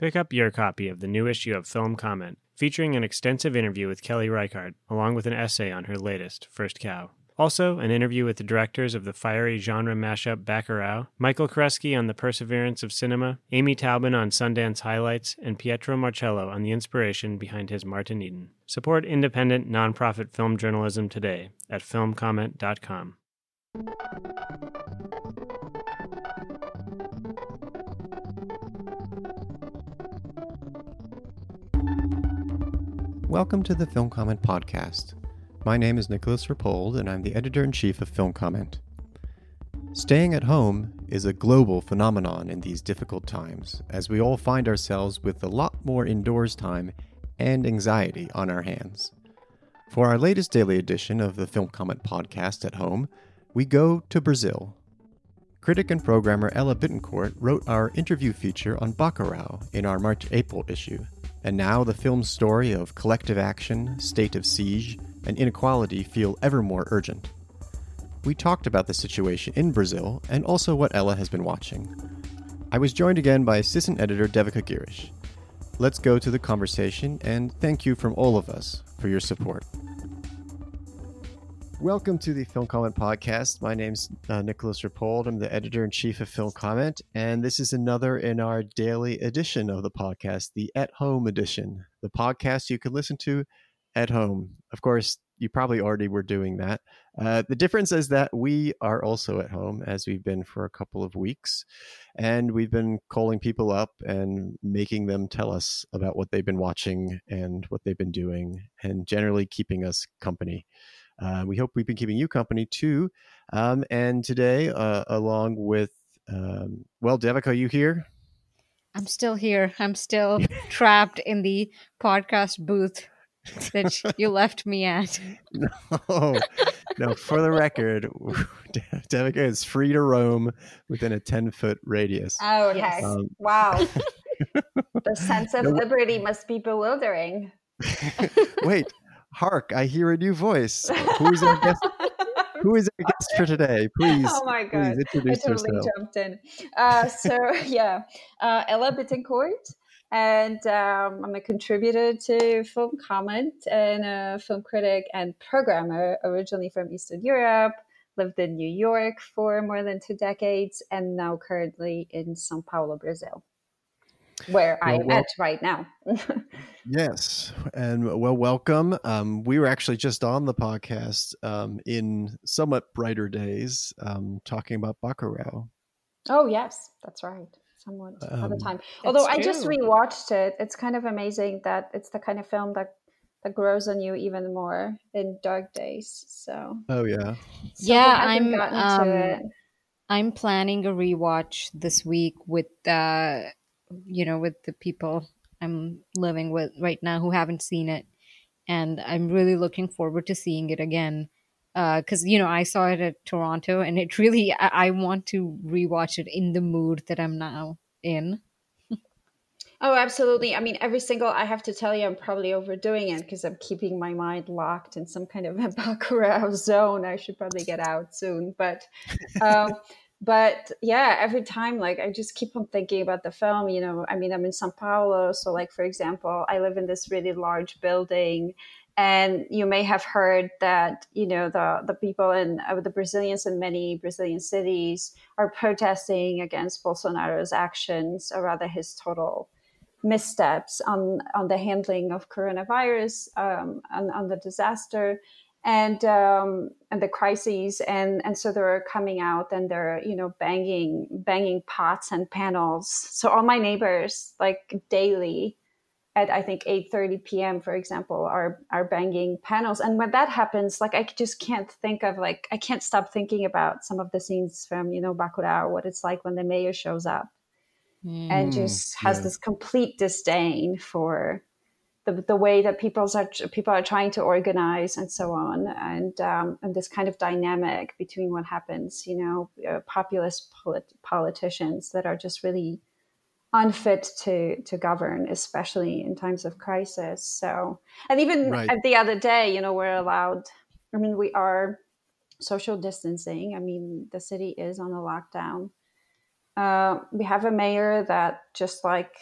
Pick up your copy of the new issue of Film Comment, featuring an extensive interview with Kelly Reichardt, along with an essay on her latest, First Cow. Also, an interview with the directors of the fiery genre mashup Bacurau, Michael Koresky on the perseverance of cinema, Amy Taubin on Sundance highlights, and Pietro Marcello on the inspiration behind his Martin Eden. Support independent, nonprofit film journalism today at filmcomment.com. Welcome to the Film Comment Podcast. My name is Nicolas Rapold, and I'm the editor in chief of Film Comment. Staying at home is a global phenomenon in these difficult times, as we all find ourselves with a lot more indoors time and anxiety on our hands. For our latest daily edition of the Film Comment Podcast at home, we go to Brazil. Critic and programmer Ela Bittencourt wrote our interview feature on Bacurau in our March April issue, and now the film's story of collective action, state of siege, and inequality feel ever more urgent. We talked about the situation in Brazil and also what Ela has been watching. I was joined again by assistant editor Devika Girish. Let's go to the conversation and thank you from all of us for your support. Welcome to the Film Comment Podcast. My name's uh, Nicolas Rapold. I'm the editor in chief of Film Comment, and this is another in our daily edition of the podcast, the At Home edition, the podcast you can listen to at home. Of course, you probably already were doing that. Uh, the difference is that we are also at home, as we've been for a couple of weeks, and we've been calling people up and making them tell us about what they've been watching and what they've been doing, and generally keeping us company. Uh, we hope we've been keeping you company too. Um, and today, uh, along with, um, well, Devika, are you here? I'm still here. I'm still trapped in the podcast booth that you left me at. No, no. For the record, Devika is free to roam within a ten foot radius. Oh, okay. Um, wow. the sense of no, liberty must be bewildering. Wait, hark! I hear a new voice. Who is our guest? Who is our guest for today? Please. Oh my god! Introduce I totally yourself. jumped in. Uh, so yeah, uh, Ela Bittencourt and um, I'm a contributor to Film Comment and a film critic and programmer, originally from Eastern Europe. Lived in New York for more than two decades, and now currently in São Paulo, Brazil, where well, I'm well, at right now. yes, and well, welcome. Um, we were actually just on the podcast um, in somewhat brighter days, um, talking about Bacurau. Oh yes, that's right somewhat um, of the time. Although I just rewatched it, it's kind of amazing that it's the kind of film that that grows on you even more in dark days. So oh yeah, so yeah, I'm um, I'm planning a rewatch this week with uh you know with the people I'm living with right now who haven't seen it, and I'm really looking forward to seeing it again because uh, you know I saw it at Toronto, and it really I, I want to rewatch it in the mood that I'm now in. Oh, absolutely. I mean, every single, I have to tell you, I'm probably overdoing it because I'm keeping my mind locked in some kind of a Bacurau zone. I should probably get out soon. But, um, but yeah, every time, like, I just keep on thinking about the film. You know, I mean, I'm in Sao Paulo. So, like, for example, I live in this really large building and you may have heard that you know the the people in uh, the Brazilians in many Brazilian cities are protesting against Bolsonaro's actions or rather his total missteps on on the handling of coronavirus um, on, on the disaster and um, and the crises and and so they're coming out and they're you know banging banging pots and panels so all my neighbors like daily at I think 8:30 p.m. for example are are banging panels and when that happens like I just can't think of like I can't stop thinking about some of the scenes from you know Bacurau what it's like when the mayor shows up mm, and just has yeah. this complete disdain for the, the way that people are people are trying to organize and so on. And um, and this kind of dynamic between what happens you know uh, populist polit- politicians that are just really unfit to to govern especially in times of crisis. So and even right. the other day you know we're allowed i mean we are social distancing. I mean the city is on a lockdown. Uh, we have a mayor that just like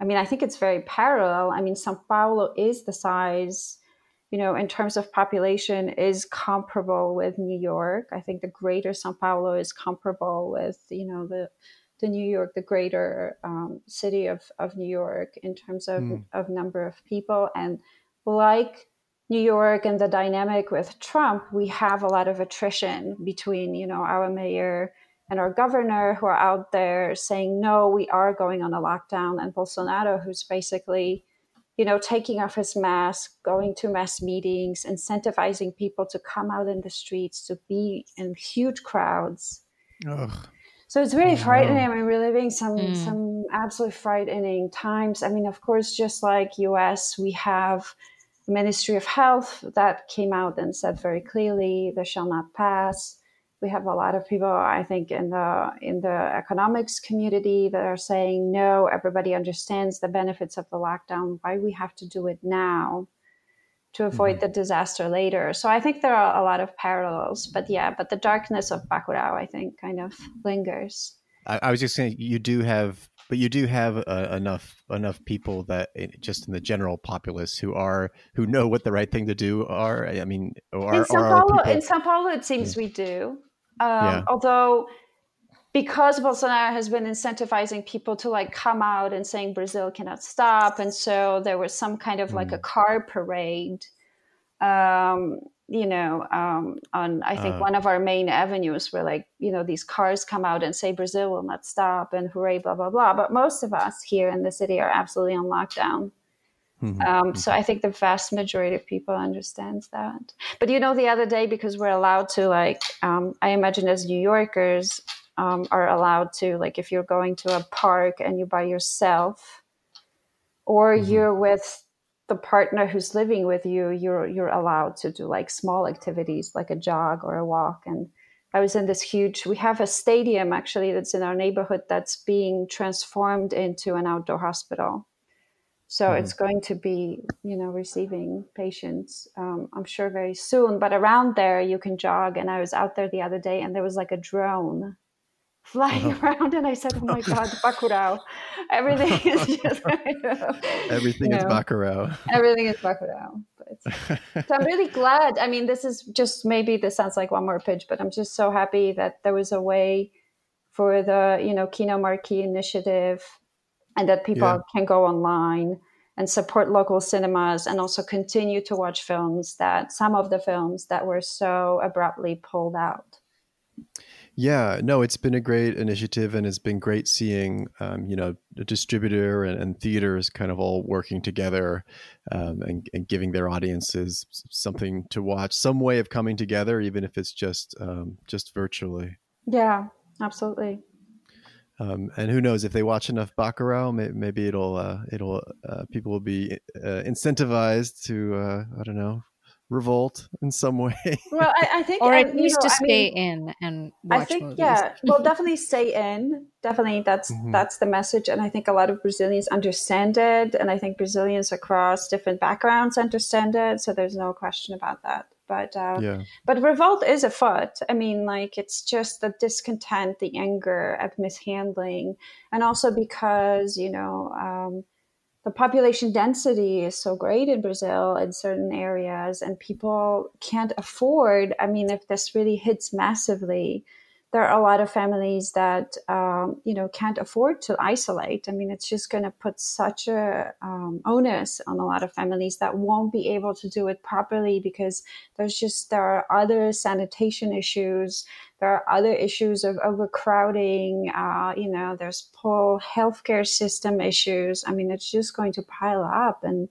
I mean, I think it's very parallel. I mean, Sao Paulo is the size, you know, in terms of population, is comparable with New York. I think the greater Sao Paulo is comparable with, you know, the the New York, the greater um, city of, of New York in terms of, mm. of number of people. And like New York and the dynamic with Trump, we have a lot of attrition between, you know, our mayor and our governor who are out there saying, no, we are going on a lockdown, and Bolsonaro, who's basically, you know, taking off his mask, going to mass meetings, incentivizing people to come out in the streets, to be in huge crowds. Ugh. So it's really oh, frightening. I mean, we're living some mm. some absolutely frightening times. I mean, of course, just like US, we have the Ministry of Health that came out and said very clearly, "This shall not pass." We have a lot of people i think in the in the economics community that are saying no everybody understands the benefits of the lockdown why we have to do it now to avoid mm-hmm. the disaster later so i think there are a lot of parallels but yeah but the darkness of bacurau i think kind of lingers i, I was just saying you do have but you do have uh, enough enough people that it, just in the general populace who are who know what the right thing to do are. I mean, are, in Sao Paulo, people... in Sao Paulo, it seems yeah. we do. Um, yeah. Although, because Bolsonaro has been incentivizing people to like come out and saying Brazil cannot stop, and so there was some kind of mm. like a mm. car parade. Um, you know, um, on I think uh, one of our main avenues where like you know these cars come out and say Brazil will not stop and hooray blah blah blah. But most of us here in the city are absolutely on lockdown. Mm-hmm. Um, so I think the vast majority of people understands that. But you know, the other day because we're allowed to like, um, I imagine as New Yorkers um, are allowed to like, if you're going to a park and you're by yourself, or mm-hmm. you're with the partner who's living with you, you're you're allowed to do like small activities like a jog or a walk. And I was in this huge. We have a stadium actually that's in our neighborhood that's being transformed into an outdoor hospital so mm-hmm. it's going to be, you know, receiving patients, um, I'm sure very soon. But around there, you can jog. And I was out there the other day, and there was like a drone flying uh-huh. around, and I said, "Oh my God, Bacurau! Everything is just everything you know, is Bacurau. everything is Bacurau." But, so I'm really glad. I mean, this is just maybe this sounds like one more pitch, but I'm just so happy that there was a way for the you know Kino Marquee initiative and that people yeah. can go online and support local cinemas and also continue to watch films that some of the films that were so abruptly pulled out. Yeah, no, it's been a great initiative and it's been great seeing, um, you know, the distributor and, and, theaters kind of all working together um, and, and, giving their audiences something to watch, some way of coming together, even if it's just um, just virtually. Yeah, absolutely. Um, and who knows if they watch enough Bacurau, maybe it'll uh, it'll uh, people will be uh, incentivized to uh, I don't know revolt in some way. well, I, I think, or at least to stay mean, in and watch I think, movies. yeah, well, definitely stay in. Definitely, that's mm-hmm. that's the message, and I think a lot of Brazilians understand it, and I think Brazilians across different backgrounds understand it. So there's no question about that. But uh, yeah. but revolt is afoot. I mean, like it's just the discontent, the anger at mishandling, and also because you know um, the population density is so great in Brazil in certain areas, and people can't afford. I mean, if this really hits massively, there are a lot of families that um, you know can't afford to isolate. I mean, it's just going to put such a um, onus on a lot of families that won't be able to do it properly because there's just there are other sanitation issues, there are other issues of overcrowding. Uh, you know, there's poor healthcare system issues. I mean, it's just going to pile up and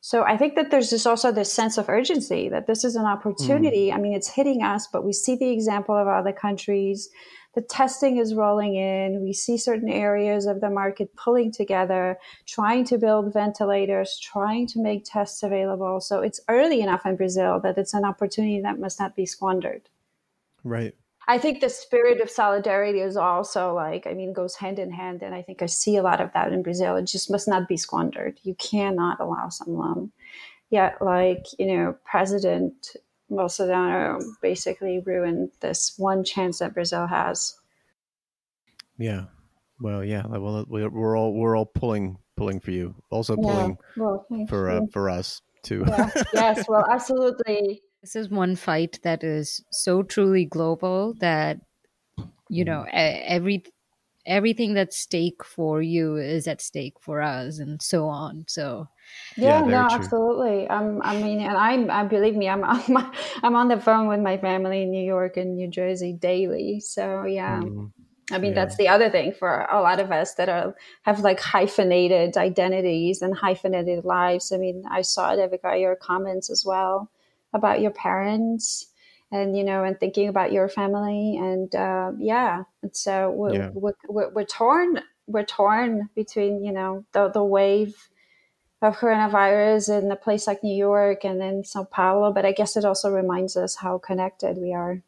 so I think that there's just also this sense of urgency that this is an opportunity. Mm. I mean, it's hitting us, but we see the example of other countries. The testing is rolling in. We see certain areas of the market pulling together, trying to build ventilators, trying to make tests available. So it's early enough in Brazil that it's an opportunity that must not be squandered. Right. I think the spirit of solidarity is also like, I mean, goes hand in hand. And I think I see a lot of that in Brazil. It just must not be squandered. You cannot allow someone. Yet, like, you know, President Bolsonaro basically ruined this one chance that Brazil has. Yeah. Well, yeah. Well, we're all we're all pulling pulling for you, also pulling yeah. well, for uh, for us too. Yeah. yes, well, absolutely. This is one fight that is so truly global that you know every everything that's stake for you is at stake for us and so on so yeah, yeah no true. absolutely um, i mean and i'm i believe me i'm on my, i'm on the phone with my family in new york and new jersey daily so yeah mm. I mean, yeah. that's the other thing for a lot of us that are have like hyphenated identities and hyphenated lives. I mean, I saw it, Devika, your comments as well about your parents and you know and thinking about your family and uh, yeah and so we're, yeah. we're, we're, we're, torn we're torn between you know the, the wave of coronavirus in a place like new york and then sao paulo but i guess it also reminds us how connected we are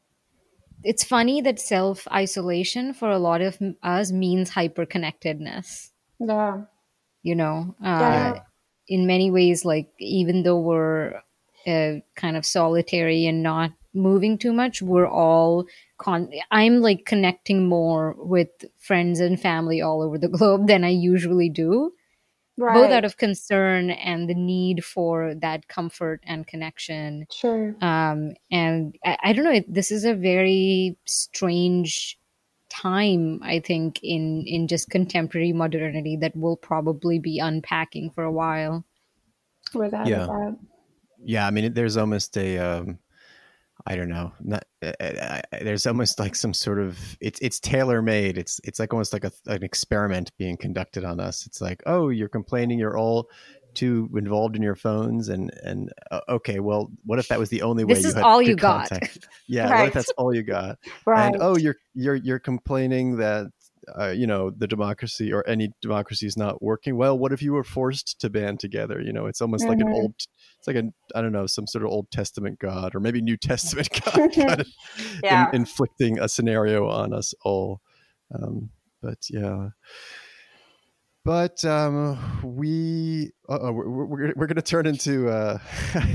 it's funny that self isolation for a lot of us means hyper connectedness yeah you know uh, yeah. in many ways like even though we're uh, kind of solitary and not moving too much we're all con i'm like connecting more with friends and family all over the globe than i usually do right. both out of concern and the need for that comfort and connection sure um and I, I don't know this is a very strange time i think in in just contemporary modernity that we'll probably be unpacking for a while without yeah. That. Yeah i mean there's almost a um I don't know. Not, uh, uh there's almost like some sort of it's it's tailor made. It's it's like almost like a, an experiment being conducted on us. It's like, oh, you're complaining you're all too involved in your phones, and and uh, okay, well, what if that was the only way? This you is all you contact? got. Yeah, right. what if that's all you got? Right. And oh, you're you're you're complaining that uh, you know the democracy or any democracy is not working well what if you were forced to band together you know it's almost mm-hmm. like an mm-hmm. old it's like a i don't know some sort of old testament god or maybe new testament god kind of yeah. in, inflicting a scenario on us all um, but yeah but um, we uh, we're, we're, we're going to turn into uh...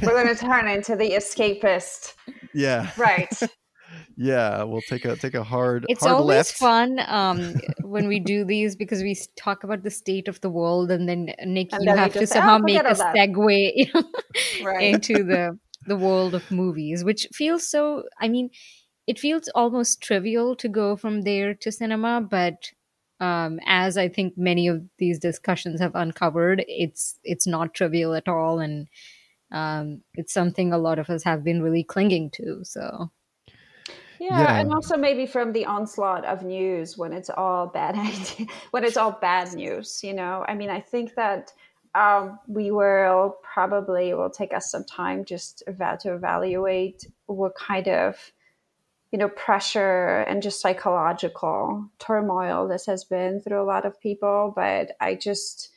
we're going to turn into the escapist yeah right yeah we'll take a take a hard it's hard always left. fun um when we do these because we talk about the state of the world and then nick and you then have to somehow oh, make a segue right. into the the world of movies which feels so i mean it feels almost trivial to go from there to cinema but um, as I think many of these discussions have uncovered, it's it's not trivial at all, and um, it's something a lot of us have been really clinging to. So yeah, yeah, and also maybe from the onslaught of news when it's all bad when it's all bad news. You know, I mean, I think that um, we will probably will take us some time just about to evaluate what kind of you know pressure and just psychological turmoil this has been through a lot of people. But I just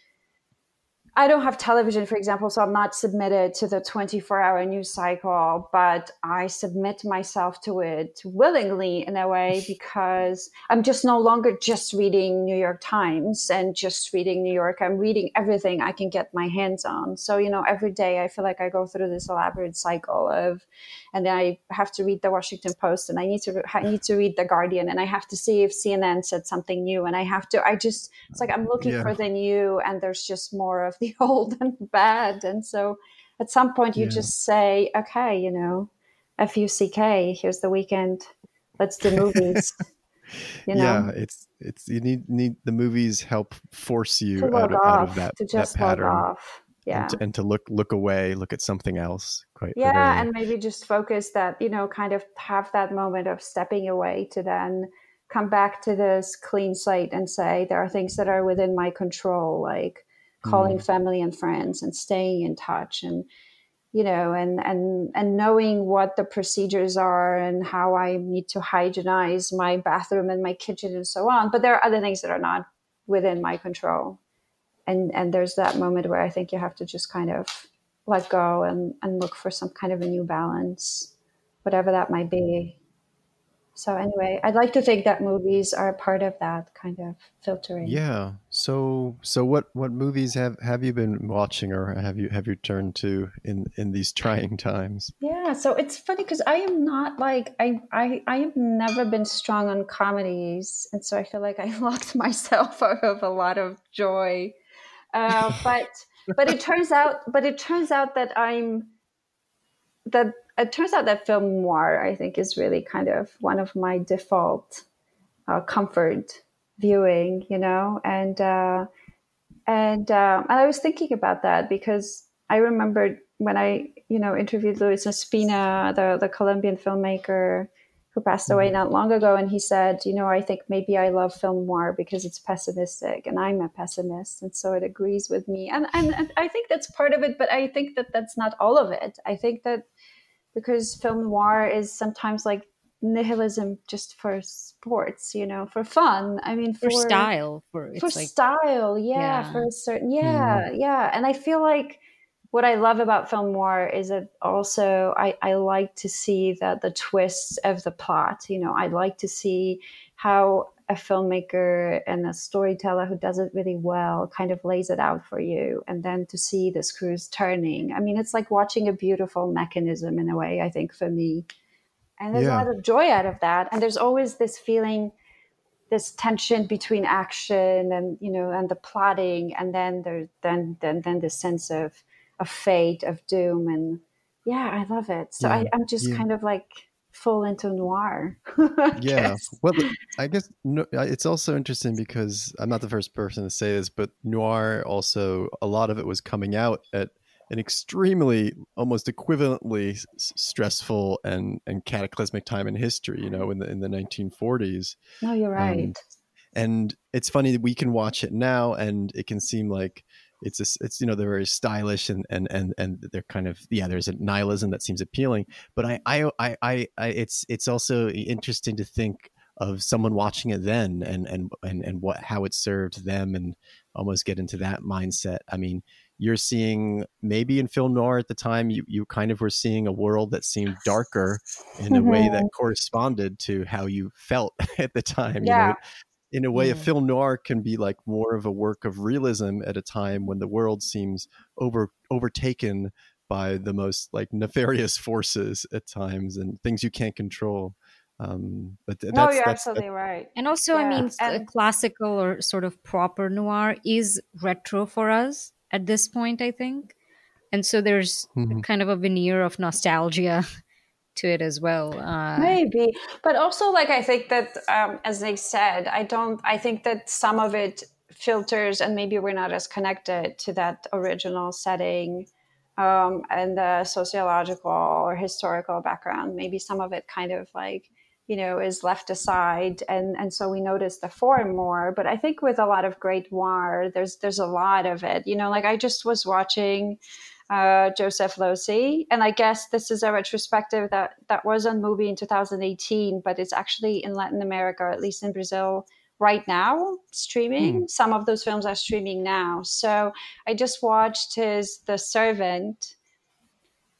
I don't have television, for example, so I'm not submitted to the 24 hour news cycle, but I submit myself to it willingly in a way because I'm just no longer just reading New York Times and just reading New York. I'm reading everything I can get my hands on. So, you know, every day I feel like I go through this elaborate cycle of, and then I have to read the Washington Post and I need to, I need to read the Guardian and I have to see if CNN said something new and I have to, I just, it's like I'm looking yeah. for the new and there's just more of the old and bad. And so at some point you yeah. just say, okay, you know, F-U-C-K, here's the weekend. Let's do movies. you know? Yeah, it's it's you need need the movies help force you out of, off, out, of, that, to just that pattern. Off. Yeah. And to, and to, look look away, look at something else. Quite yeah, literally. and maybe just focus that, you know, kind of have that moment of stepping away to then come back to this clean slate and say there are things that are within my control, like calling mm. family and friends and staying in touch and you know and and and knowing what the procedures are and how i need to hygienize my bathroom and my kitchen and so on. But there are other things that are not within my control. And and there's that moment where i think you have to just kind of let go and and look for some kind of a new balance whatever that might be so anyway, I'd like to think that movies are a part of that kind of filtering. Yeah. So so what what movies have have you been watching or have you have you turned to in in these trying times? Yeah. So it's funny because I am not like I I I have never been strong on comedies, and so I feel like I locked myself out of a lot of joy Uh, but but it turns out but it turns out that I'm that it turns out that film noir I think is really kind of one of my default uh, comfort viewing, you know, and uh, and um, and I was thinking about that because I remembered when I you know interviewed Luis Ospina, the the Colombian filmmaker who passed away mm-hmm. not long ago, and he said, you know, I think maybe I love film noir because it's pessimistic, and I'm a pessimist, and so it agrees with me, and and, and I think that's part of it, but I think that that's not all of it. I think that because film noir is sometimes like nihilism just for sports you know for fun. I mean for, for style for, for like, style yeah, yeah, for a certain yeah mm. yeah. And i feel like what i love about film noir is that also i i like to see that the twists of the plot you know. I like to see how a filmmaker and a storyteller who does it really well kind of lays it out for you and then to see the screws turning i mean it's like watching a beautiful mechanism in a way i think for me and there's yeah. a lot of joy out of that and there's always this feeling this tension between action and you know and the plotting and then there's then then then the sense of of fate of doom and yeah i love it so yeah. I, i'm just yeah. kind of like full into noir yeah. well i guess no, it's also interesting because i'm not the first person to say this but noir also a lot of it was coming out at an extremely almost equivalently stressful and and cataclysmic time in history you know in the in the 1940s no you're um, right. um, and it's funny that we can watch it now and it can seem like it's a, it's you know they're very stylish and and and and they're kind of yeah there's a nihilism that seems appealing but I I I I, I it's it's also interesting to think of someone watching it then and and and and what how it served them and almost get into that mindset. I mean, you're seeing maybe in film noir at the time you, you kind of were seeing a world that seemed darker in a way that mm-hmm. corresponded to how you felt at the time yeah. you know in a way mm. a film noir can be like more of a work of realism at a time when the world seems over overtaken by the most like nefarious forces at times and things you can't control um, but th- no, you're that's, absolutely that's, right. And also, yeah. I mean, and- classical or sort of proper noir is retro for us at this point, I think. And so there's mm-hmm. kind of a veneer of nostalgia to it as well. Uh, Maybe, but also like I think that, um, as they said, I don't. I think that some of it filters, and maybe we're not as connected to that original setting um, and the sociological or historical background. Maybe some of it kind of like you know is left aside and and so we notice the form more but i think with a lot of great noir there's there's a lot of it you know like i just was watching uh, Joseph Losey, and I guess this is a retrospective that that was on MUBI in 2018, but it's actually in Latin America, or at least in Brazil, right now streaming. Mm. Some of those films are streaming now. So I just watched his The Servant,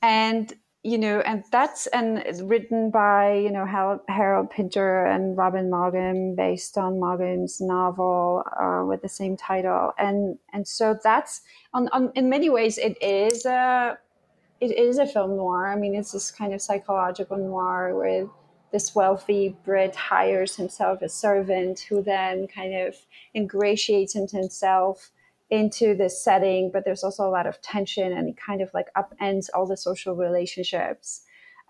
and you know, and that's and written by you know Harold Pinter and Robin Maugham, based on Maugham's novel uh, with the same title, and and so that's on, on in many ways it is a it is a film noir. I mean, it's this kind of psychological noir with this wealthy Brit hires himself a servant who then kind of ingratiates himself into this setting, but there's also a lot of tension and it kind of like upends all the social relationships.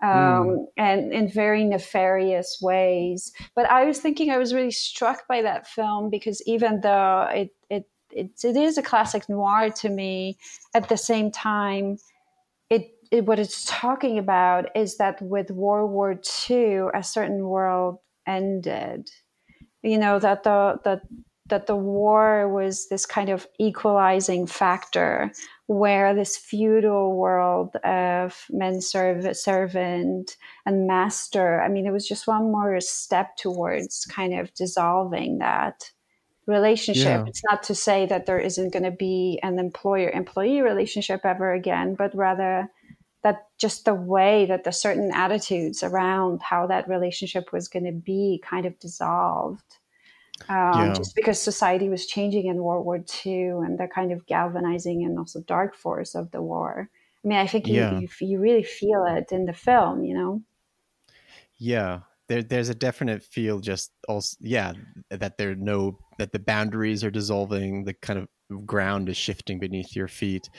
Um, mm. and in very nefarious ways. But I was thinking, I was really struck by that film because even though it it it, it is a classic noir to me, at the same time, it, it what it's talking about is that with World War II, a certain world ended. You know that the the that the war was this kind of equalizing factor where this feudal world of men serve, servant and master i mean it was just one more step towards kind of dissolving that relationship yeah. it's not to say that there isn't going to be an employer employee relationship ever again but rather that just the way that the certain attitudes around how that relationship was going to be kind of dissolved um, yeah. just because society was changing in World War II and the kind of galvanizing and also dark force of the war. I mean, I think you, yeah. you, you really feel it in the film, you know? Yeah, there, there's a definite feel just also, yeah, that there no, that the boundaries are dissolving, the kind of ground is shifting beneath your feet,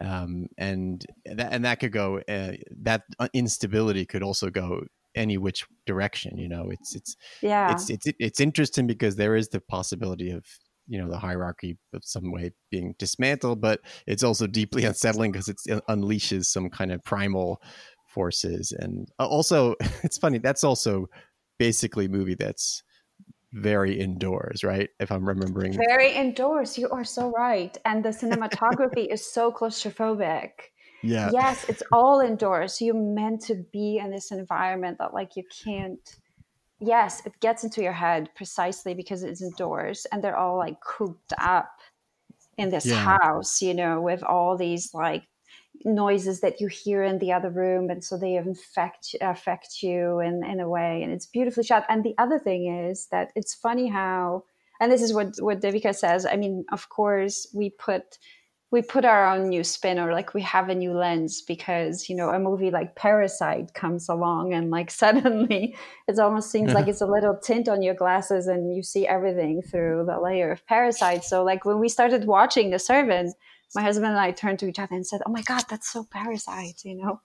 um, and that and that could go uh, that instability could also go any which direction. You know, it's it's yeah, it's it's it's interesting because there is the possibility of you know the hierarchy of some way being dismantled but it's also deeply unsettling because it unleashes some kind of primal forces and uh, also it's funny that's also basically a movie that's very indoors right if i'm remembering very indoors you are so right and the cinematography is so claustrophobic yeah. Yes it's all indoors. You're meant to be in this environment that like you can't yes, it gets into your head precisely because it's indoors and they're all like cooped up in this yeah. house, you know, with all these like noises that you hear in the other room. And so they infect affect you in, in a way. And it's beautifully shot. And the other thing is that it's funny how and this is what what devika says. I mean of course we put we put our own new spin or like we have a new lens because you know a movie like parasite comes along and like suddenly it almost seems like mm-hmm. it's a little tint on your glasses and you see everything through the layer of parasite. So like when we started watching the servant my husband and i turned to each other and said oh my god that's so parasite you know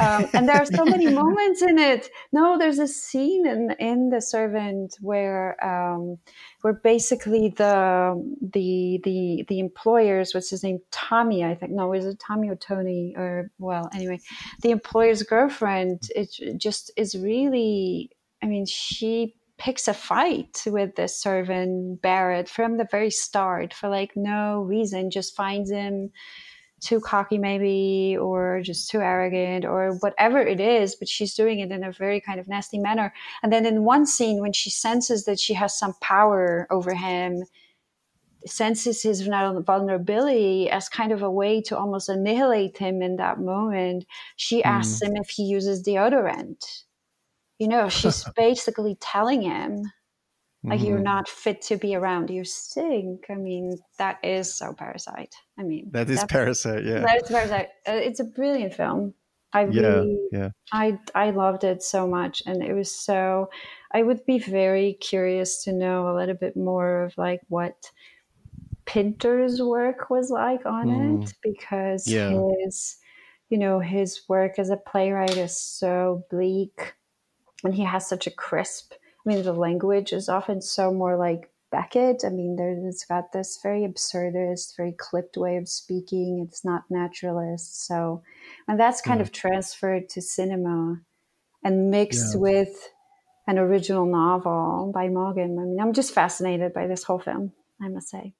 um, and there are so many moments in it. No, there's a scene in in the servant where um, where basically the the the the employers, what's his name, Tommy, I think. No, is it Tommy or Tony or well, anyway, the employer's girlfriend. It just is really. I mean, she picks a fight with the servant Barrett from the very start for like no reason. Just finds him too cocky maybe or just too arrogant or whatever it is but she's doing it in a very kind of nasty manner and then in one scene when she senses that she has some power over him senses his vulnerability as kind of a way to almost annihilate him in that moment she mm. asks him if he uses deodorant you know she's basically telling him like mm-hmm. you're not fit to be around. You stink. I mean that is so parasite. I mean that is parasite yeah. that is parasite. Uh, it's a brilliant film. I really yeah, yeah i i loved it so much and it was so i would be very curious to know a little bit more of like what pinter's work was like on mm. it because yeah. his you know his work as a playwright is so bleak and he has such a crisp I mean, the language is often so more like Beckett. I mean, there, it's got this very absurdist, very clipped way of speaking. It's not naturalist. So, and that's kind yeah. of transferred to cinema and mixed yeah. with an original novel by Maugham. I mean, I'm just fascinated by this whole film, I must say.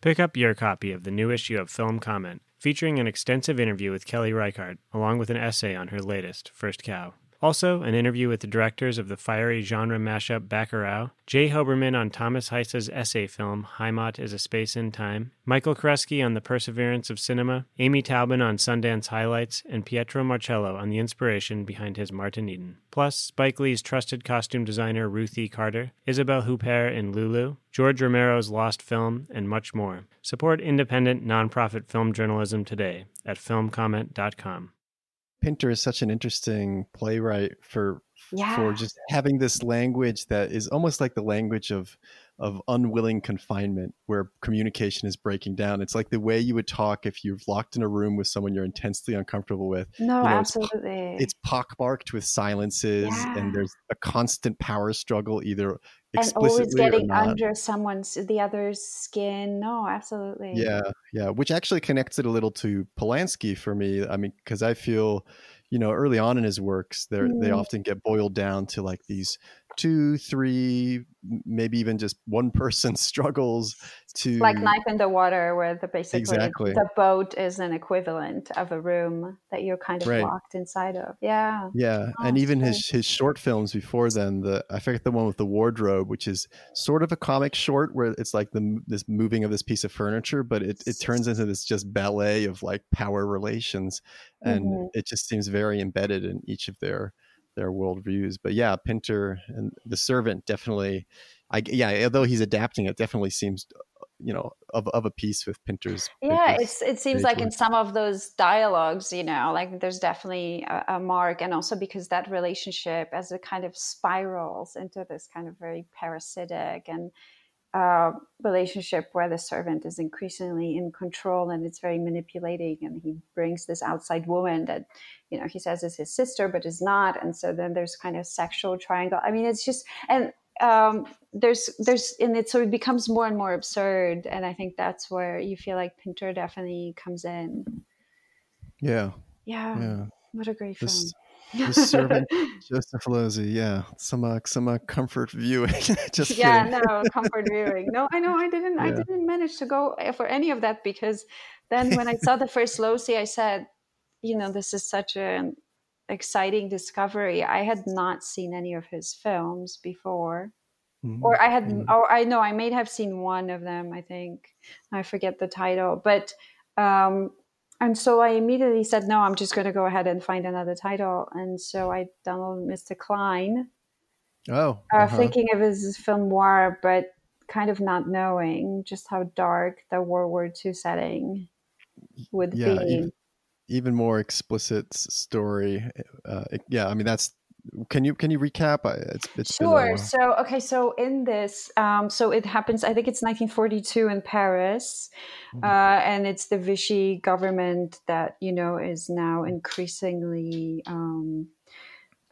Pick up your copy of the new issue of Film Comment, featuring an extensive interview with Kelly Reichardt, along with an essay on her latest, First Cow. Also, an interview with the directors of the fiery genre mashup Bacurau, Jay Hoberman on Thomas Heise's essay film Heimat is a Space in Time, Michael Koresky on the perseverance of cinema, Amy Taubin on Sundance highlights, and Pietro Marcello on the inspiration behind his Martin Eden. Plus, Spike Lee's trusted costume designer Ruthie Carter, Isabelle Huppert in Lulu, George Romero's Lost Film, and much more. Support independent, nonprofit film journalism today at filmcomment.com. Pinter is such an interesting playwright for yeah. for just having this language that is almost like the language of of unwilling confinement where communication is breaking down. It's like the way you would talk if you're locked in a room with someone you're intensely uncomfortable with. No, you know, absolutely. It's, it's pockmarked with silences yeah. and there's a constant power struggle either and always getting under someone's the other's skin. No absolutely. Yeah yeah which actually connects it a little to polanski for me i mean because i feel you know early on in his works they mm. they often get boiled down to like these two, three, maybe even just one person struggles to like knife in the water, where the basically exactly. the boat is an equivalent of a room that you're kind of right. locked inside of. Yeah, yeah, oh, and even his his short films before then, the I forget the one with the wardrobe, which is sort of a comic short where it's like the this moving of this piece of furniture, but it it turns into this just ballet of like power relations, and mm-hmm. it just seems very embedded in each of their their worldviews. But yeah, Pinter and the Servant definitely. I yeah, although he's adapting, it definitely seems you know of, of a piece with Pinter's. Yeah, it's it seems like in some of those dialogues, you know, like there's definitely a, a, mark, and also because that relationship as it kind of spirals into this kind of very parasitic and uh, relationship where the servant is increasingly in control and it's very manipulating and he brings this outside woman that you know he says is his sister but is not and so then there's kind of sexual triangle. I mean it's just and um, there's there's and it so it becomes more and more absurd and i think that's where you feel like pinter definitely comes in. Yeah. Yeah, yeah. what a great this, film the servant Joseph Losey, yeah, some uh, some uh, comfort viewing. Just yeah, no comfort viewing. No, I know I didn't. Yeah. I didn't manage to go for any of that because then when I saw the first Losey, I said, you know, this is such an exciting discovery. I had not seen any of his films before. Mm-hmm. Or I had, mm-hmm. or I know I may have seen one of them. I think I forget the title, but um, and so I immediately said, no, I'm just going to go ahead and find another title. And so I downloaded Mr. Klein. Oh. Uh, uh-huh. thinking of his film noir, but kind of not knowing just how dark the World War II setting would yeah, be. Even, even more explicit story. Uh, yeah, I mean, that's can you can you recap? It's, it's sure. So okay, so in this, um, so it happens. I think it's 1942 in Paris, mm-hmm. uh, and it's the Vichy government that you know is now increasingly, um,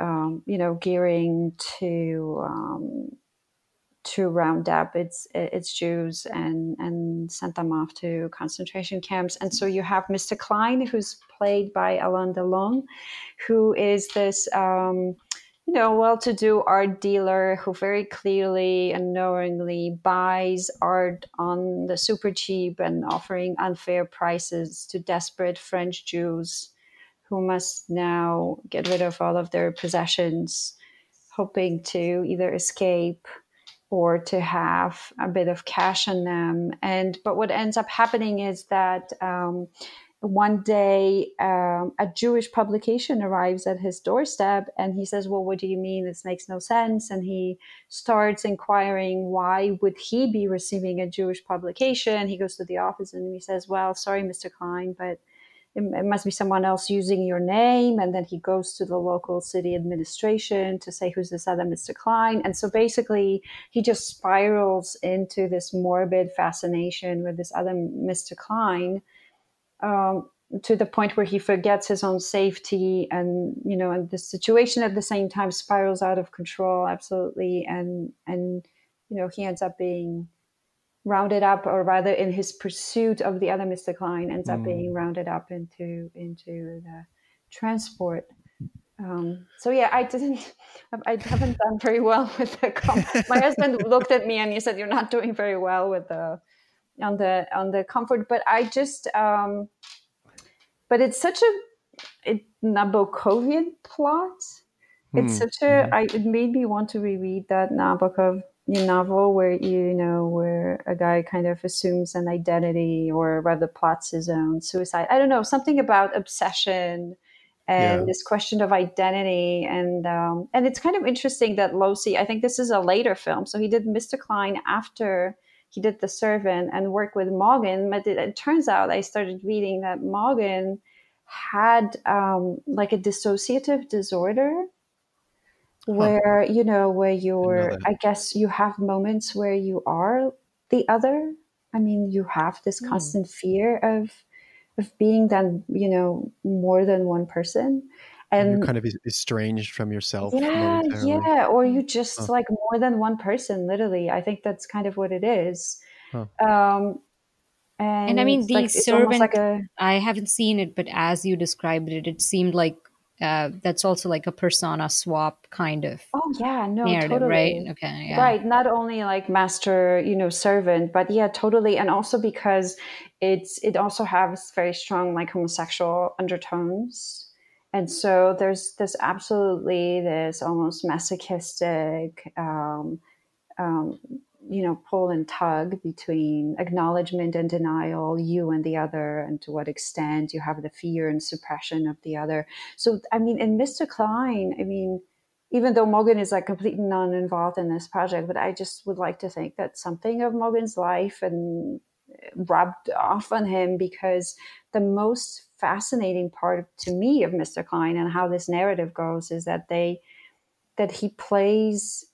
um, you know, gearing to um, to round up its its Jews and and send them off to concentration camps. And so you have Mr. Klein, who's played by Alain Delon, who is this. Um, you know, well-to-do art dealer who very clearly and knowingly buys art on the super cheap and offering unfair prices to desperate French Jews who must now get rid of all of their possessions, hoping to either escape or to have a bit of cash on them. And but what ends up happening is that um, one day um, a Jewish publication arrives at his doorstep, and he says, "Well, what do you mean? This makes no sense." And he starts inquiring why would he be receiving a Jewish publication. He goes to the office and he says, "Well, sorry, Mr. Klein, but." It, must be someone else using your name. And then he goes to the local city administration to say, who's this other Mr. Klein? And so basically, he just spirals into this morbid fascination with this other Mr. Klein. Um, to the point where he forgets his own safety and you know and the situation at the same time spirals out of control absolutely and and you know he ends up being rounded up, or rather, in his pursuit of the other Mr. Klein, ends up mm. being rounded up into into the transport. Um, so yeah, I didn't, I haven't done very well with the. Com- My husband looked at me and he said, "You're not doing very well with the on the on the comfort." But I just, um, but it's such a it, Nabokovian plot. It's mm. such a. Hmm. It made me want to reread that Nabokov novel where you know where a guy kind of assumes an identity or rather plots his own suicide i don't know something about obsession and yeah. this question of identity and um, and it's kind of interesting that Losey I think this is a later film so he did Mr. Klein after he did The Servant and worked with Maugham but it, it turns out I started reading that Maugham had um, like a dissociative disorder where huh. you know where you're i guess you have moments where you are the other i mean you have this mm. constant fear of of being then you know more than one person and, and you're kind of estranged from yourself yeah yeah or you just huh. like more than one person literally i think that's kind of what it is huh. um and, and, I mean, the like, servant, like a, I haven't seen it, but as you described it, it seemed like uh, that's also like a persona swap kind of oh yeah no narrative, totally. right okay yeah. right not only like master you know servant but yeah totally and also because it's it also has very strong like homosexual undertones and so there's this absolutely this almost masochistic um, um, you know pull and tug between acknowledgement and denial you and the other and to what extent you have the fear and suppression of the other. So i mean in mr klein i mean even though maugham is like completely non-involved in this project but i just would like to think that something of maugham's life and uh, rubbed off on him because the most fascinating part to me of mr klein and how this narrative goes is that they that he plays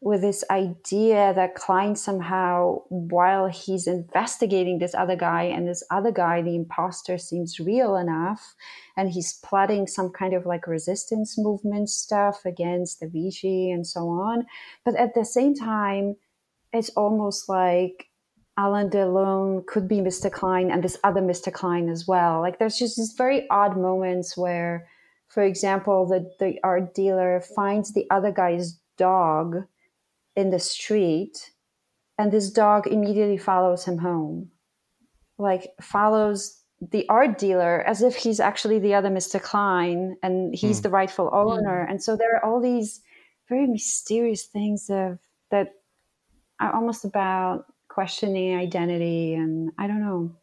with this idea that Klein somehow, while he's investigating this other guy, and this other guy, the imposter, seems real enough, and he's plotting some kind of like resistance movement stuff against the Vichy and so on. But at the same time, it's almost like Alain Delon could be Mr. Klein and this other Mr. Klein as well. Like there's just these very odd moments where, for example, the, the art dealer finds the other guy's dog in the street and this dog immediately follows him home like follows the art dealer as if he's actually the other mr klein and he's mm. the rightful owner mm. and so there are all these very mysterious things of that are almost about questioning identity and i don't know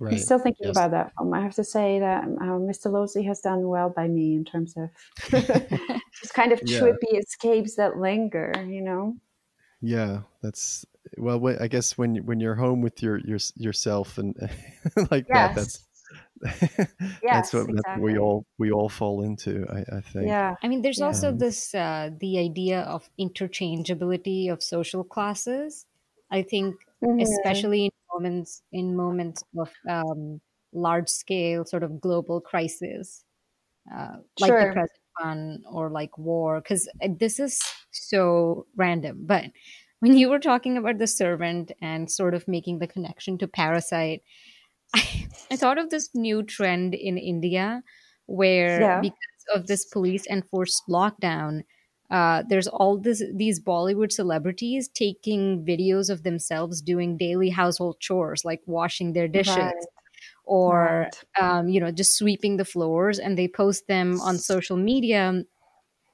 Right. I'm still thinking yes. about that film. I have to say that uh, Mr. Losey has done well by me in terms of just kind of yeah. trippy escapes that linger, you know. Yeah, that's well. I guess when when you're home with your your yourself and like yes. that, that's yes, that's what, exactly. that's we all we all fall into. I, I think. Yeah, I mean, there's yeah. also this uh, the idea of interchangeability of social classes. I think, mm-hmm. especially in moments in moments of um, large scale sort of global crisis, uh, like sure. the present one or like war, because uh, this is so random. But when you were talking about the servant and sort of making the connection to Parasite, I, I thought of this new trend in India where yeah. because of this police enforced lockdown, uh, there's all this these Bollywood celebrities taking videos of themselves doing daily household chores like washing their dishes right. or right. Um, you know just sweeping the floors, and they post them on social media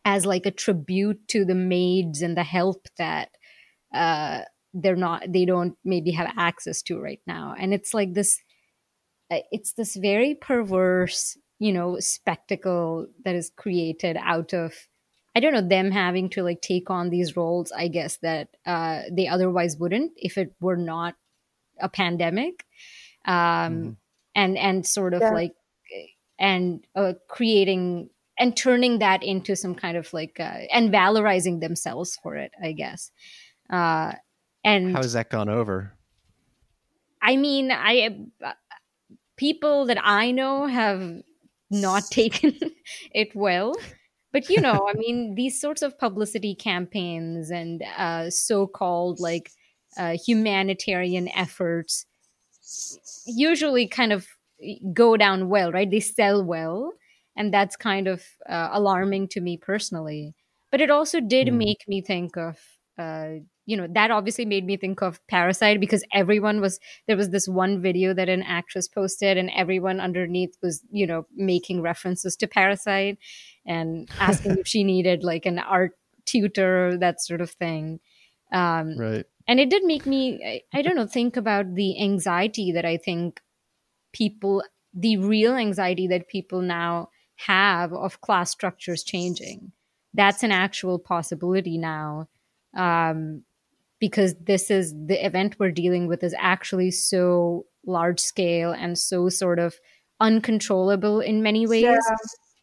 as like a tribute to the maids and the help that uh, they're not they don't maybe have access to right now, and it's like this uh, it's this very perverse you know spectacle that is created out of I don't know them having to like take on these roles. I guess that uh, they otherwise wouldn't if it were not a pandemic, um, mm-hmm. and and sort of yeah. like and uh, creating and turning that into some kind of like uh, and valorizing themselves for it. I guess. Uh, and how has that gone over? I mean, I uh, people that I know have not taken it well but you know, I mean, these sorts of publicity campaigns and uh, so-called like uh, humanitarian efforts usually kind of go down well, right? They sell well, and that's kind of uh, alarming to me personally. But it also did mm. make me think of uh, you know that obviously made me think of parasite because everyone was there was this one video that an actress posted and everyone underneath was you know making references to parasite and asking if she needed like an art tutor that sort of thing. Um, right. and it did make me I, I don't know think about the anxiety that i think people the real anxiety that people now have of class structures changing. That's an actual possibility now um, because this is the event we're dealing with is actually so large scale and so sort of uncontrollable in many ways. Yeah.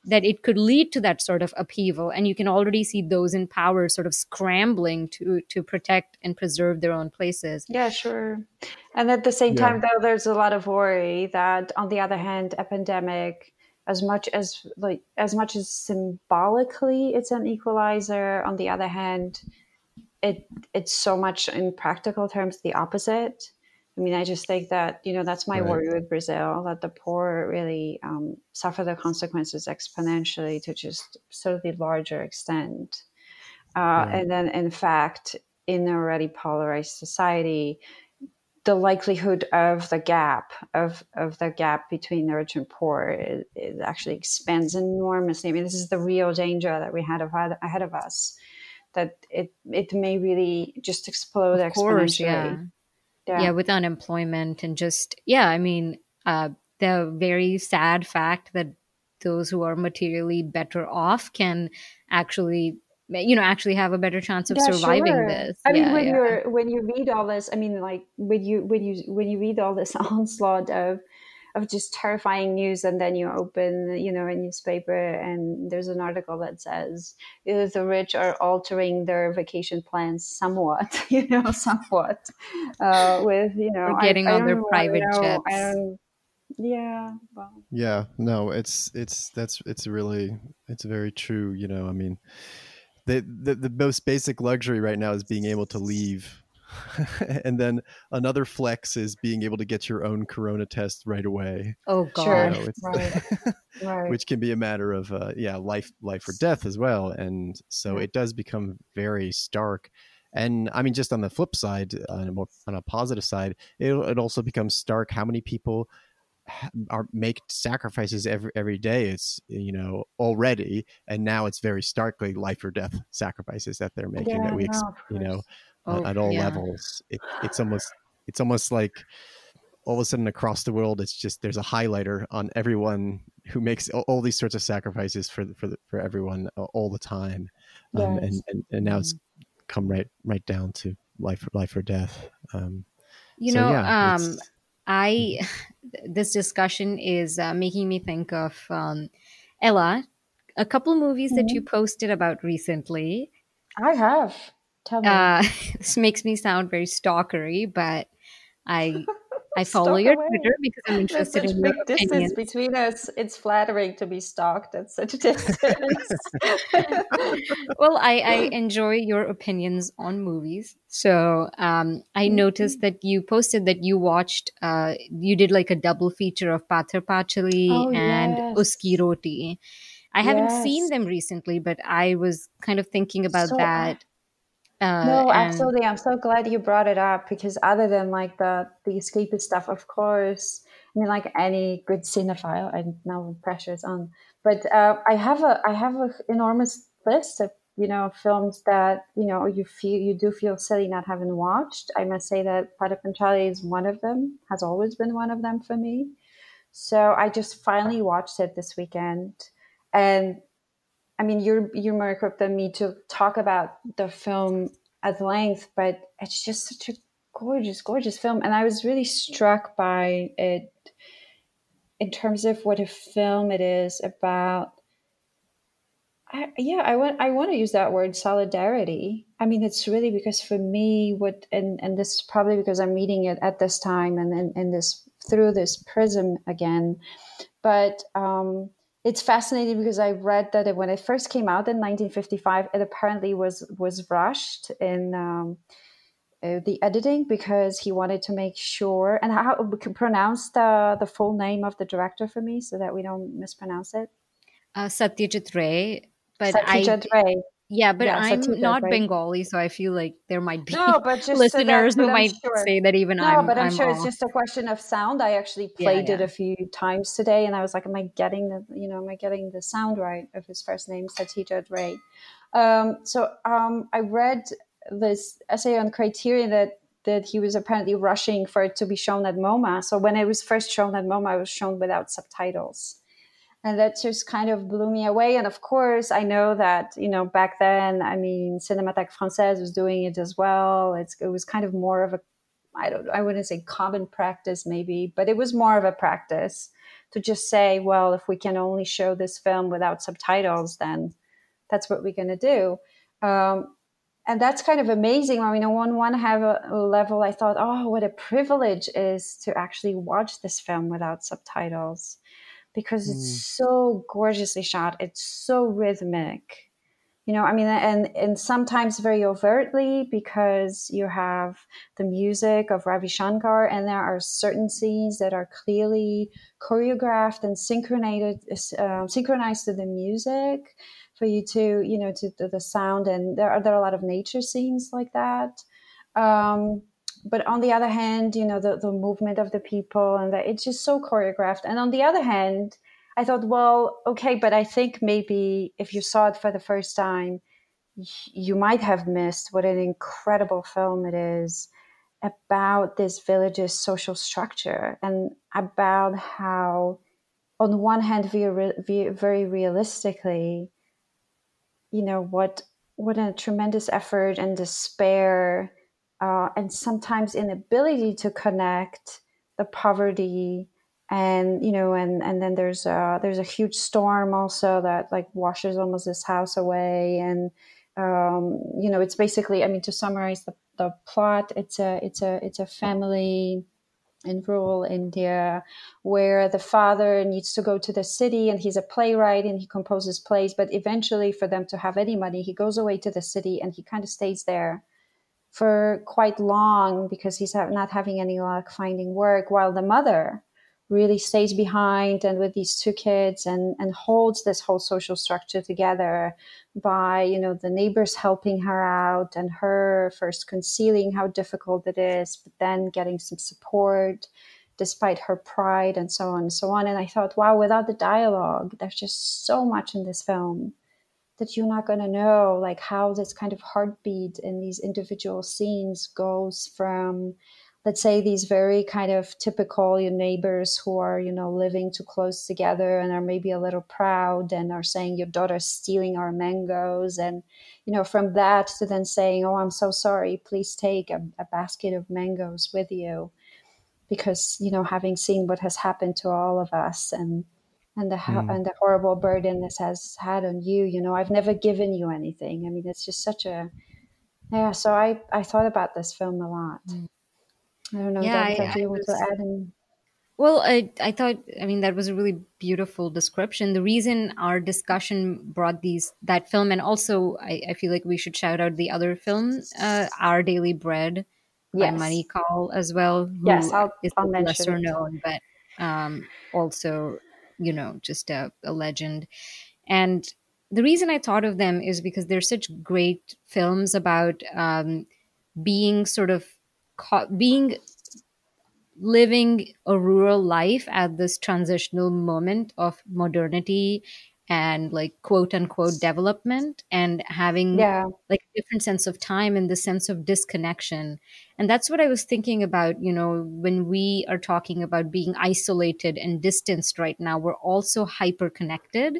That it could lead to that sort of upheaval and you can already see those in power sort of scrambling to to protect and preserve their own places yeah sure and at the same yeah. time though there's a lot of worry that on the other hand a pandemic as much as like as much as symbolically it's an equalizer on the other hand it it's so much in practical terms the opposite. I mean, I just think that you know that's my right. worry with Brazil that the poor really um, suffer the consequences exponentially to just sort of larger extent, uh, right. and then in fact, in an already polarized society, the likelihood of the gap of of the gap between the rich and poor it, it actually expands enormously. I mean, this is the real danger that we had ahead of us that it it may really just explode of course, exponentially. Yeah. Yeah. yeah, with unemployment and just yeah, I mean, uh, the very sad fact that those who are materially better off can actually you know actually have a better chance of yeah, surviving sure. this i mean when yeah. you're when you read all this i mean like when you when you when you read all this onslaught of of just terrifying news and then you open you know a newspaper and there's an article that says the rich are altering their vacation plans somewhat you know somewhat uh, with you know or getting I, on I their private know, jets yeah well. yeah no it's it's that's it's really it's very true you know i mean the, the the most basic luxury right now is being able to leave and then another flex is being able to get your own corona test right away. Oh god, you know, right. right. which can be a matter of uh, yeah, life life or death as well. And so it does become very stark. And I mean, just on the flip side, on a more on a positive side, it it also becomes stark how many people are make sacrifices every every day it's you know already and now it's very starkly life or death sacrifices that they're making yeah, that we no, you know oh, at all yeah. levels. It, it's almost it's almost like all of a sudden across the world, it's just there's a highlighter on everyone who makes all, all these sorts of sacrifices for for the, for everyone all the time, um, and, and and now it's mm-hmm. come right right down to life life or death. Um, you so, know, yeah, um, I mm-hmm. this discussion is uh, making me think of um, Ela, a couple movies mm-hmm. that you posted about recently. I have. Tell me. Uh, this makes me sound very stalkery, but I I follow your away. Twitter because I'm interested in your distance opinions. between us. It's flattering to be stalked at such a distance. well, I, I enjoy your opinions on movies. So um, I mm-hmm. noticed that you posted that you watched, uh, you did like a double feature of Pather Panchali oh, and yes. Uski Roti. I haven't seen them recently, but I was kind of thinking about so, that uh, no, and... absolutely. I'm so glad you brought it up because other than like the the escapist stuff, of course, I mean, like any good cinephile, and now pressure is on. But uh, I have a I have an enormous list of you know films that you know you feel you do feel silly not having watched. I must say that Pather Panchali is one of them. Has always been one of them for me. So I just finally watched it this weekend, and I mean, you're you're more equipped than me to talk about the film at length, but it's just such a gorgeous, gorgeous film, and I was really struck by it in terms of what a film it is about. I, yeah, I want I want to use that word solidarity. I mean, it's really because for me, what and and this is probably because I'm reading it at this time and and, this through this prism again, but um, it's fascinating because I read that it, when it first came out in 1955, it apparently was was rushed in um, uh, the editing because he wanted to make sure. And how we can pronounce the the full name of the director for me so that we don't mispronounce it. Uh, Satyajit Ray, but Satyajit I, Ray. Yeah, but yeah, I'm not right? Bengali, so I feel like there might be no, but listeners so that, who might sure. say that even no, I'm. but I'm, I'm sure off. it's just a question of sound. I actually played yeah, yeah. it a few times today, and I was like, "Am I getting the you know am I getting the sound right of his first name, Satyajit Ray?" Um, so um, I read this essay on Criterion that that he was apparently rushing for it to be shown at MoMA. So when it was first shown at MoMA, it was shown without subtitles and that just kind of blew me away. And of course i know that you know back then i mean cinémathèque française was doing it as well. It's, it was kind of more of a i don't i wouldn't say common practice maybe but it was more of a practice to just say well if we can only show this film without subtitles then that's what we're going to do. Um, and that's kind of amazing. I mean, on one have a level, I thought, oh, what a privilege is to actually watch this film without subtitles because mm. it's so gorgeously shot. It's so rhythmic. You know, I mean, and and sometimes very overtly because you have the music of Ravi Shankar, and there are certain scenes that are clearly choreographed and synchronized, uh, synchronized to the music for you to, you know, to, to, the sound. And there are there are a lot of nature scenes like that. Um, but on the other hand, you know, the, the movement of the people and that it's just so choreographed. And on the other hand, I thought, well, okay, but I think maybe if you saw it for the first time, you might have missed what an incredible film it is about this village's social structure and about how, on one hand, very, very realistically, you know, what what a tremendous effort and despair uh, and sometimes inability to connect the poverty and you know and and then there's a there's a huge storm also that like washes almost this house away and um, you know it's basically i mean to summarize the, the plot it's a it's a it's a family in rural India, where the father needs to go to the city and he's a playwright and he composes plays. But eventually, for them to have any money, he goes away to the city and he kind of stays there for quite long because he's not having any luck finding work, while the mother really stays behind and with these two kids and, and holds this whole social structure together by you know the neighbors helping her out and her first concealing how difficult it is but then getting some support despite her pride and so on and so on. And i thought wow without the dialogue there's just so much in this film that you're not going to know like how this kind of heartbeat in these individual scenes goes from let's say these very kind of typical you know, neighbors who are you know living too close together and are maybe a little proud and are saying your daughter's stealing our mangoes and you know from that to then saying oh i'm so sorry please take a, a basket of mangoes with you because you know having seen what has happened to all of us and and the mm. and the horrible burden this has had on you you know i've never given you anything i mean it's just such a yeah so i i thought about this film a lot mm. I don't know. Yeah, I, I was, to add in. Well, I, I thought, I mean, that was a really beautiful description. The reason our discussion brought these that film, and also I, I feel like we should shout out the other film, uh, Our Daily Bread yes. by Mani Kaul as well. Yes, I'll, is I'll mention lesser known, but um, also, you know, just a, a legend. And the reason I thought of them is because they're such great films about um, being sort of being living a rural life at this transitional moment of modernity and like quote unquote development and having yeah. like a different sense of time and the sense of disconnection and that's what i was thinking about you know when we are talking about being isolated and distanced right now we're also hyper connected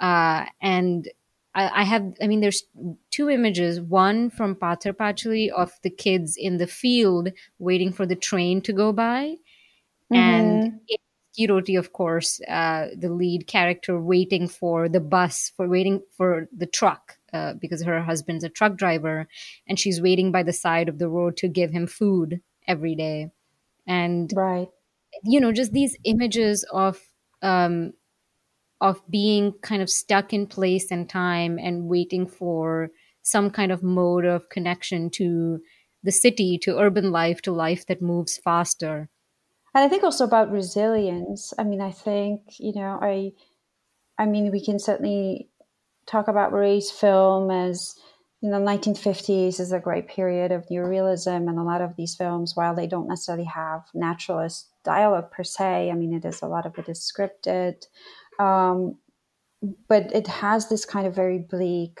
uh, and I, I have, I mean, there's two images. One from Pather Panchali of the kids in the field waiting for the train to go by, mm-hmm. and Kiroti, of course, uh, the lead character waiting for the bus, for waiting for the truck, uh, because her husband's a truck driver, and she's waiting by the side of the road to give him food every day, and right, you know, just these images of um, of being kind of stuck in place and time and waiting for some kind of mode of connection to the city, to urban life, to life that moves faster. And I think also about resilience. I mean, I think, you know, I I mean, we can certainly talk about Ray's film as you know, 1950s is a great period of neorealism, and a lot of these films, while they don't necessarily have naturalist dialogue per se, I mean, it is a lot of it is scripted. Um, but it has this kind of very bleak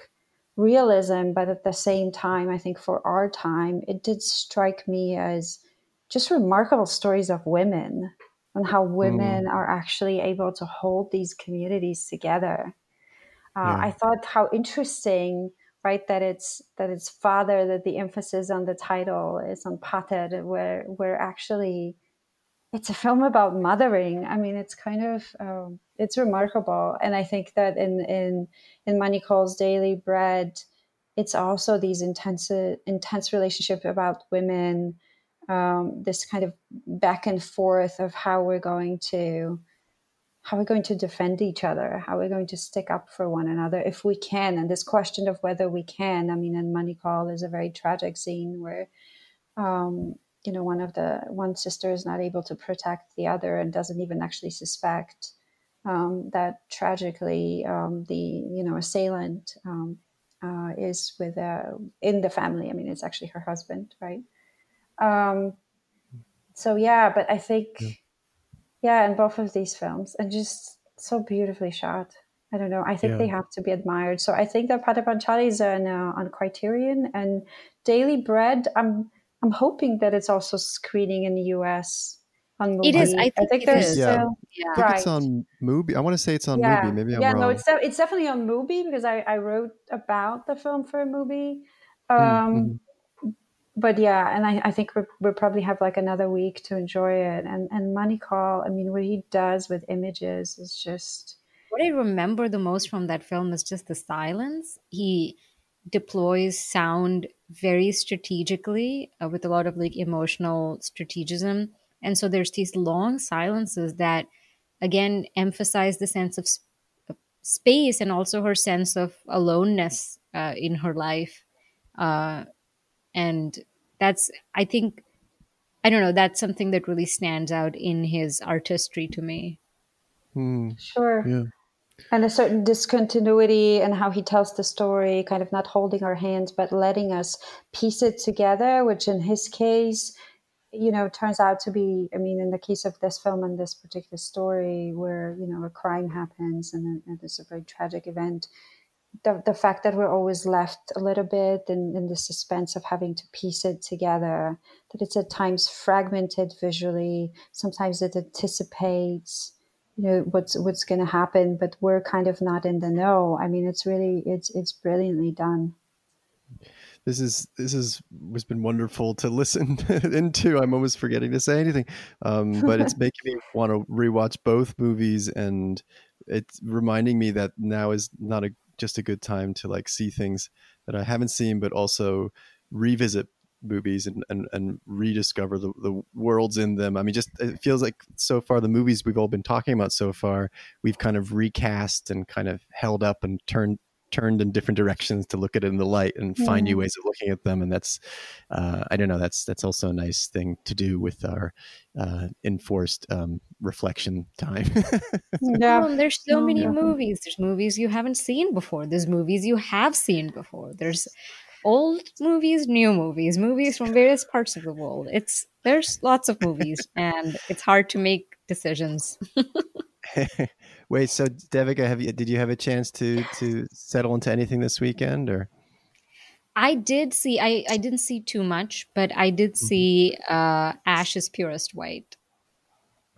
realism. But at the same time, I think for our time, it did strike me as just remarkable stories of women and how women mm. are actually able to hold these communities together. Uh, yeah. I thought how interesting, right? That it's that it's father. That the emphasis on the title is on Pather, where where actually it's a film about mothering. I mean, it's kind of um, it's remarkable, and I think that in in in Mani Kaul's Daily Bread, it's also these intense intense relationship about women, um, this kind of back and forth of how we're going to how we're going to defend each other, how we're going to stick up for one another if we can, and this question of whether we can. I mean, in Mani Kaul, there's a very tragic scene where um, you know one of the one sister is not able to protect the other and doesn't even actually suspect um, that tragically um, the you know assailant um, uh, is with uh, in the family. I mean, it's actually her husband, right? Um, so yeah, but I think yeah. yeah, in both of these films, and just so beautifully shot. I don't know. I think yeah. they have to be admired. So I think that Pather Panchali is on, uh, on Criterion and Daily Bread. I'm I'm hoping that it's also screening in the US on Mubi. It is. I think, I think there's yeah. Still, yeah. I think right. it's on Mubi. I want to say it's on yeah. Mubi. Maybe I'm yeah, wrong. no, it's de- it's definitely on Mubi because I, I wrote about the film for Mubi. Um, mm-hmm. But yeah, and I, I think we we'll probably have like another week to enjoy it. And and Mani Kaul, I mean, what he does with images is just. What I remember the most from that film is just the silence. He deploys sound very strategically uh, with a lot of like emotional strategism, and so there's these long silences that, again, emphasize the sense of sp- space and also her sense of aloneness uh, in her life. Uh, and that's i think i don't know that's something that really stands out in his artistry to me. Hmm. sure. Yeah. And a certain discontinuity and how he tells the story kind of not holding our hands but letting us piece it together which in his case you know turns out to be i mean in the case of this film and this particular story where you know a crime happens and, and it's a very tragic event the, the fact that we're always left a little bit in, in the suspense of having to piece it together, that it's at times fragmented visually, sometimes it anticipates, you know, what's what's gonna happen, but we're kind of not in the know. I mean it's really it's it's brilliantly done. This is this is has been wonderful to listen into. I'm almost forgetting to say anything, um, but it's making me want to rewatch both movies, and it's reminding me that now is not a just a good time to like see things that I haven't seen, but also revisit movies and, and, and rediscover the, the worlds in them. I mean, just it feels like so far the movies we've all been talking about so far, we've kind of recast and kind of held up and turned turned in different directions to look at it in the light and find new ways of looking at them and that's uh, i don't know that's that's also a nice thing to do with our uh, enforced um, reflection time. Yeah. There's so many yeah. movies. There's movies you haven't seen before. There's movies you have seen before. There's old movies new movies movies from various parts of the world. It's there's lots of movies and it's hard to make decisions Wait, so Devika, have you did you have a chance to to settle into anything this weekend or? I did see. I I didn't see too much, but I did mm-hmm. see uh, Ash Is Purest White.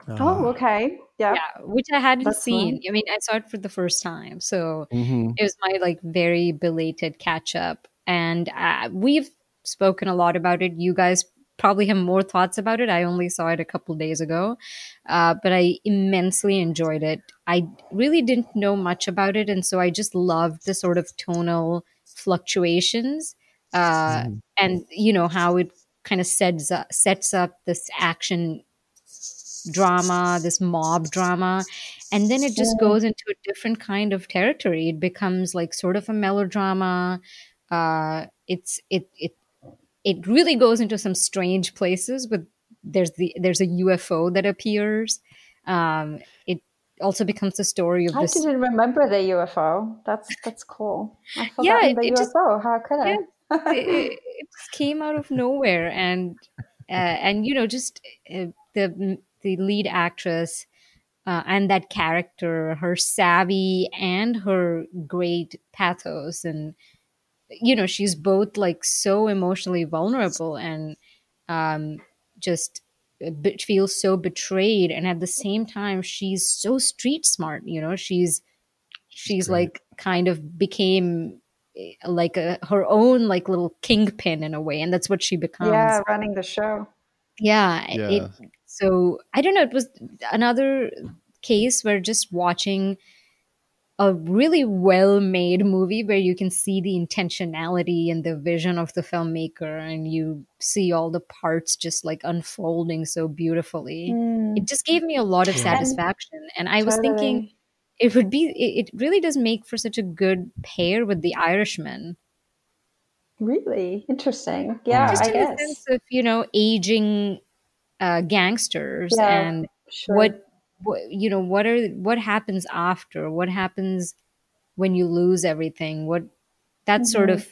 Oh, oh okay. Yeah. yeah. which I hadn't That's seen. Fun. I mean, I saw it for the first time, so mm-hmm. it was my like very belated catch up. And uh, we've spoken a lot about it. You guys probably have more thoughts about it. I only saw it a couple days ago, uh, but I immensely enjoyed it. I really didn't know much about it, and so I just loved the sort of tonal fluctuations uh, mm. and you know how it kind of sets up, sets up this action drama, this mob drama, and then it just goes into a different kind of territory. It becomes like sort of a melodrama. Uh, it's it it it really goes into some strange places with there's the there's a UFO that appears. Um, it also becomes a story of I this. I didn't remember the UFO. That's that's cool. I yeah, it, the it UFO. Just, How could I? Yeah, it, it, just came out of nowhere, and uh, and you know, just uh, the the lead actress. Uh, and that character, her savvy and her great pathos and you know she's both like so emotionally vulnerable and um just feels so betrayed and at the same time she's so street smart you know? She's she's like kind of became eh, like a her own like little kingpin in a way and that's what she becomes. Yeah running the show. Yeah, yeah. It, so i don't know it was another case where just watching a really well made movie where you can see the intentionality and the vision of the filmmaker and you see all the parts just like unfolding so beautifully. Mm. It just gave me a lot of satisfaction. And I was thinking it would be, it, it really does make for such a good pair with The Irishman. Really interesting. Yeah, just I in guess. the sense of you know aging uh, gangsters yeah, and sure. what you know what are what happens after? What happens when you lose everything? What that mm-hmm. sort of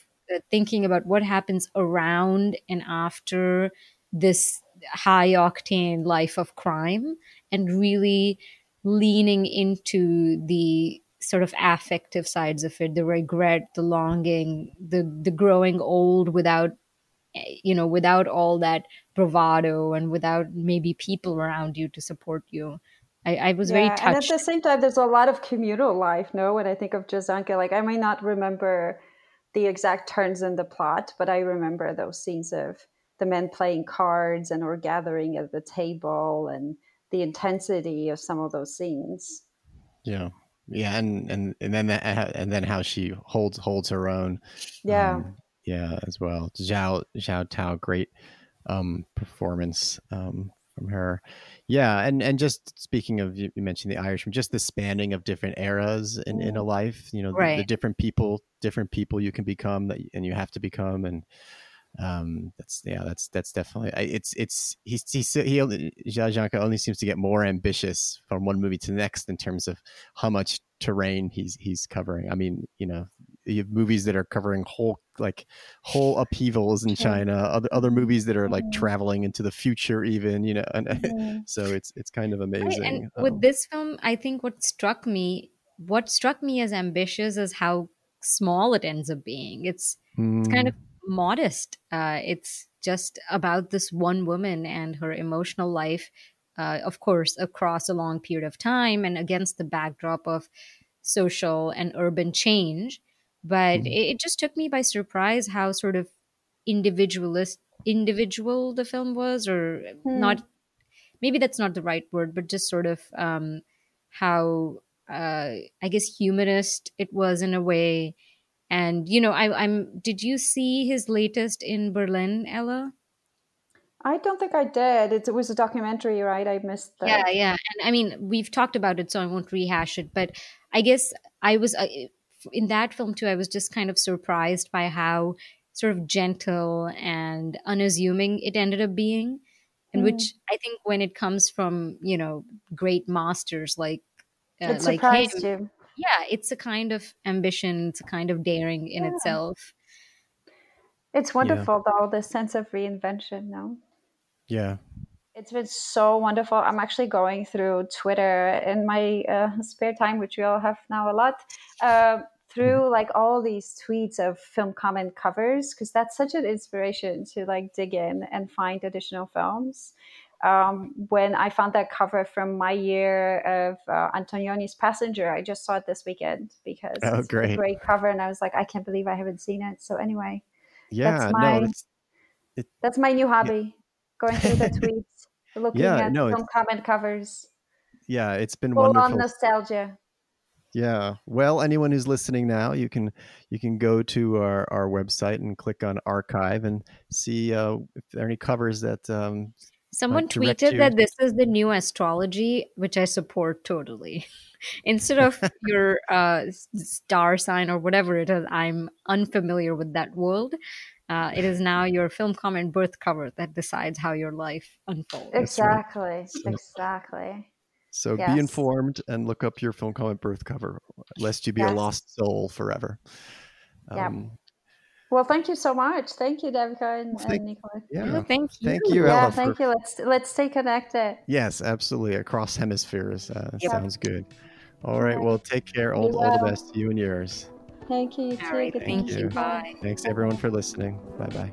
thinking about what happens around and after this high octane life of crime and really leaning into the sort of affective sides of it the regret the longing the the growing old without eh, you know without all that bravado and without maybe people around you to support you I, I was yeah, very touched. And at the same time, there's a lot of communal life, no? When I think of Jia Zhangke, like I might not remember the exact turns in the plot, but I remember those scenes of the men playing cards and or gathering at the table and the intensity of some of those scenes. Yeah. Yeah, and and and then that, and then how she holds holds her own. Yeah. Um, yeah, as well. Zhao Zhao Tao, great um, performance um, from her. Yeah, and and just speaking of you mentioned the Irishman, just the spanning of different eras in, in a mm. life. You know, right. the, the, different people, different people you can become that, and you have to become, and um, that's yeah, that's that's definitely it's it's he's he's he Zhao only seems to get more ambitious from one movie to the next in terms of how much terrain he's he's covering. I mean, you know, you have movies that are covering whole like whole upheavals in China, other other movies that are like mm-hmm. traveling into the future, even you know, and so it's it's kind of amazing. And um, with this film, I think what struck me, what struck me as ambitious is how small it ends up being. It's mm. it's kind of mm. modest. Uh, it's just about this one woman and her emotional life uh, of course, across a long period of time and against the backdrop of social and urban change. But mm-hmm. it, it, just took me by surprise how sort of individualist individual the film was, or mm. not. Maybe that's not the right word, but just sort of um, how uh, I guess humanist it was in a way. And you know, I, I'm. Did you see his latest in Berlin, Ela? I don't think I did. It, was a documentary, right? I missed that. Yeah, yeah. And I mean, we've talked about it, so I won't rehash it. But I guess I was uh, in that film too. I was just kind of surprised by how sort of gentle and unassuming it ended up being, and mm. which I think when it comes from you know great masters like uh, it like him, you. yeah, it's a kind of ambition. It's a kind of daring in yeah. itself. It's wonderful yeah. though, the sense of reinvention. No. Yeah. It's been so wonderful. I'm actually going through Twitter in my uh, spare time, which we all have now a lot, uh, through mm-hmm. like all these tweets of film comment covers because that's such an inspiration to like dig in and find additional films. Um, when I found that cover from my year of uh, Antonioni's Passenger, I just saw it this weekend because oh, it's great. a great cover, and I was like, I can't believe I haven't seen it. So anyway, yeah, that's my, no, it, that's my new hobby going through the tweets, looking yeah, at no, some comment covers. Yeah, it's been Full wonderful. on nostalgia. Yeah. Well, anyone who's listening now, you can you can go to our, our website and click on archive and see uh, if there are any covers that. Um, Someone tweeted that this is the new astrology, which I support totally. Instead of your uh, star sign or whatever it is, I'm unfamiliar with that world. Uh, it is now your film comment birth cover that decides how your life unfolds. Exactly. Right. exactly. So yes. be informed and look up your film comment birth cover, lest you be yes. a lost soul forever. Um, yeah. Well, thank you so much. Thank you, Devika and, thank, and Nicolas. Yeah, thank you. Thank you, Ela. Yeah, thank for... you. Let's let's stay connected. Yes, absolutely. Across hemispheres uh, yep. sounds good. All right. Well, take care. All, all the best to you and yours. Thank you. All right, thank, you. you. Bye. Thanks everyone for listening. Bye bye.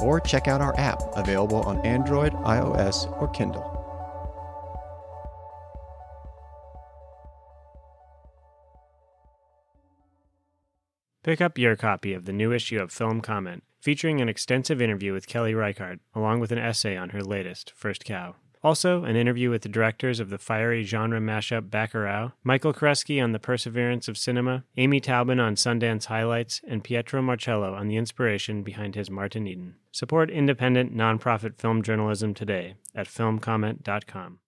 or check out our app available on Android, iOS, or Kindle. Pick up your copy of the new issue of Film Comment, featuring an extensive interview with Kelly Reichardt, along with an essay on her latest, First Cow. Also, an interview with the directors of the fiery genre mashup Bacurau, Michael Koresky on the perseverance of cinema, Amy Taubin on Sundance highlights, and Pietro Marcello on the inspiration behind his Martin Eden. Support independent, nonprofit film journalism today at filmcomment.com.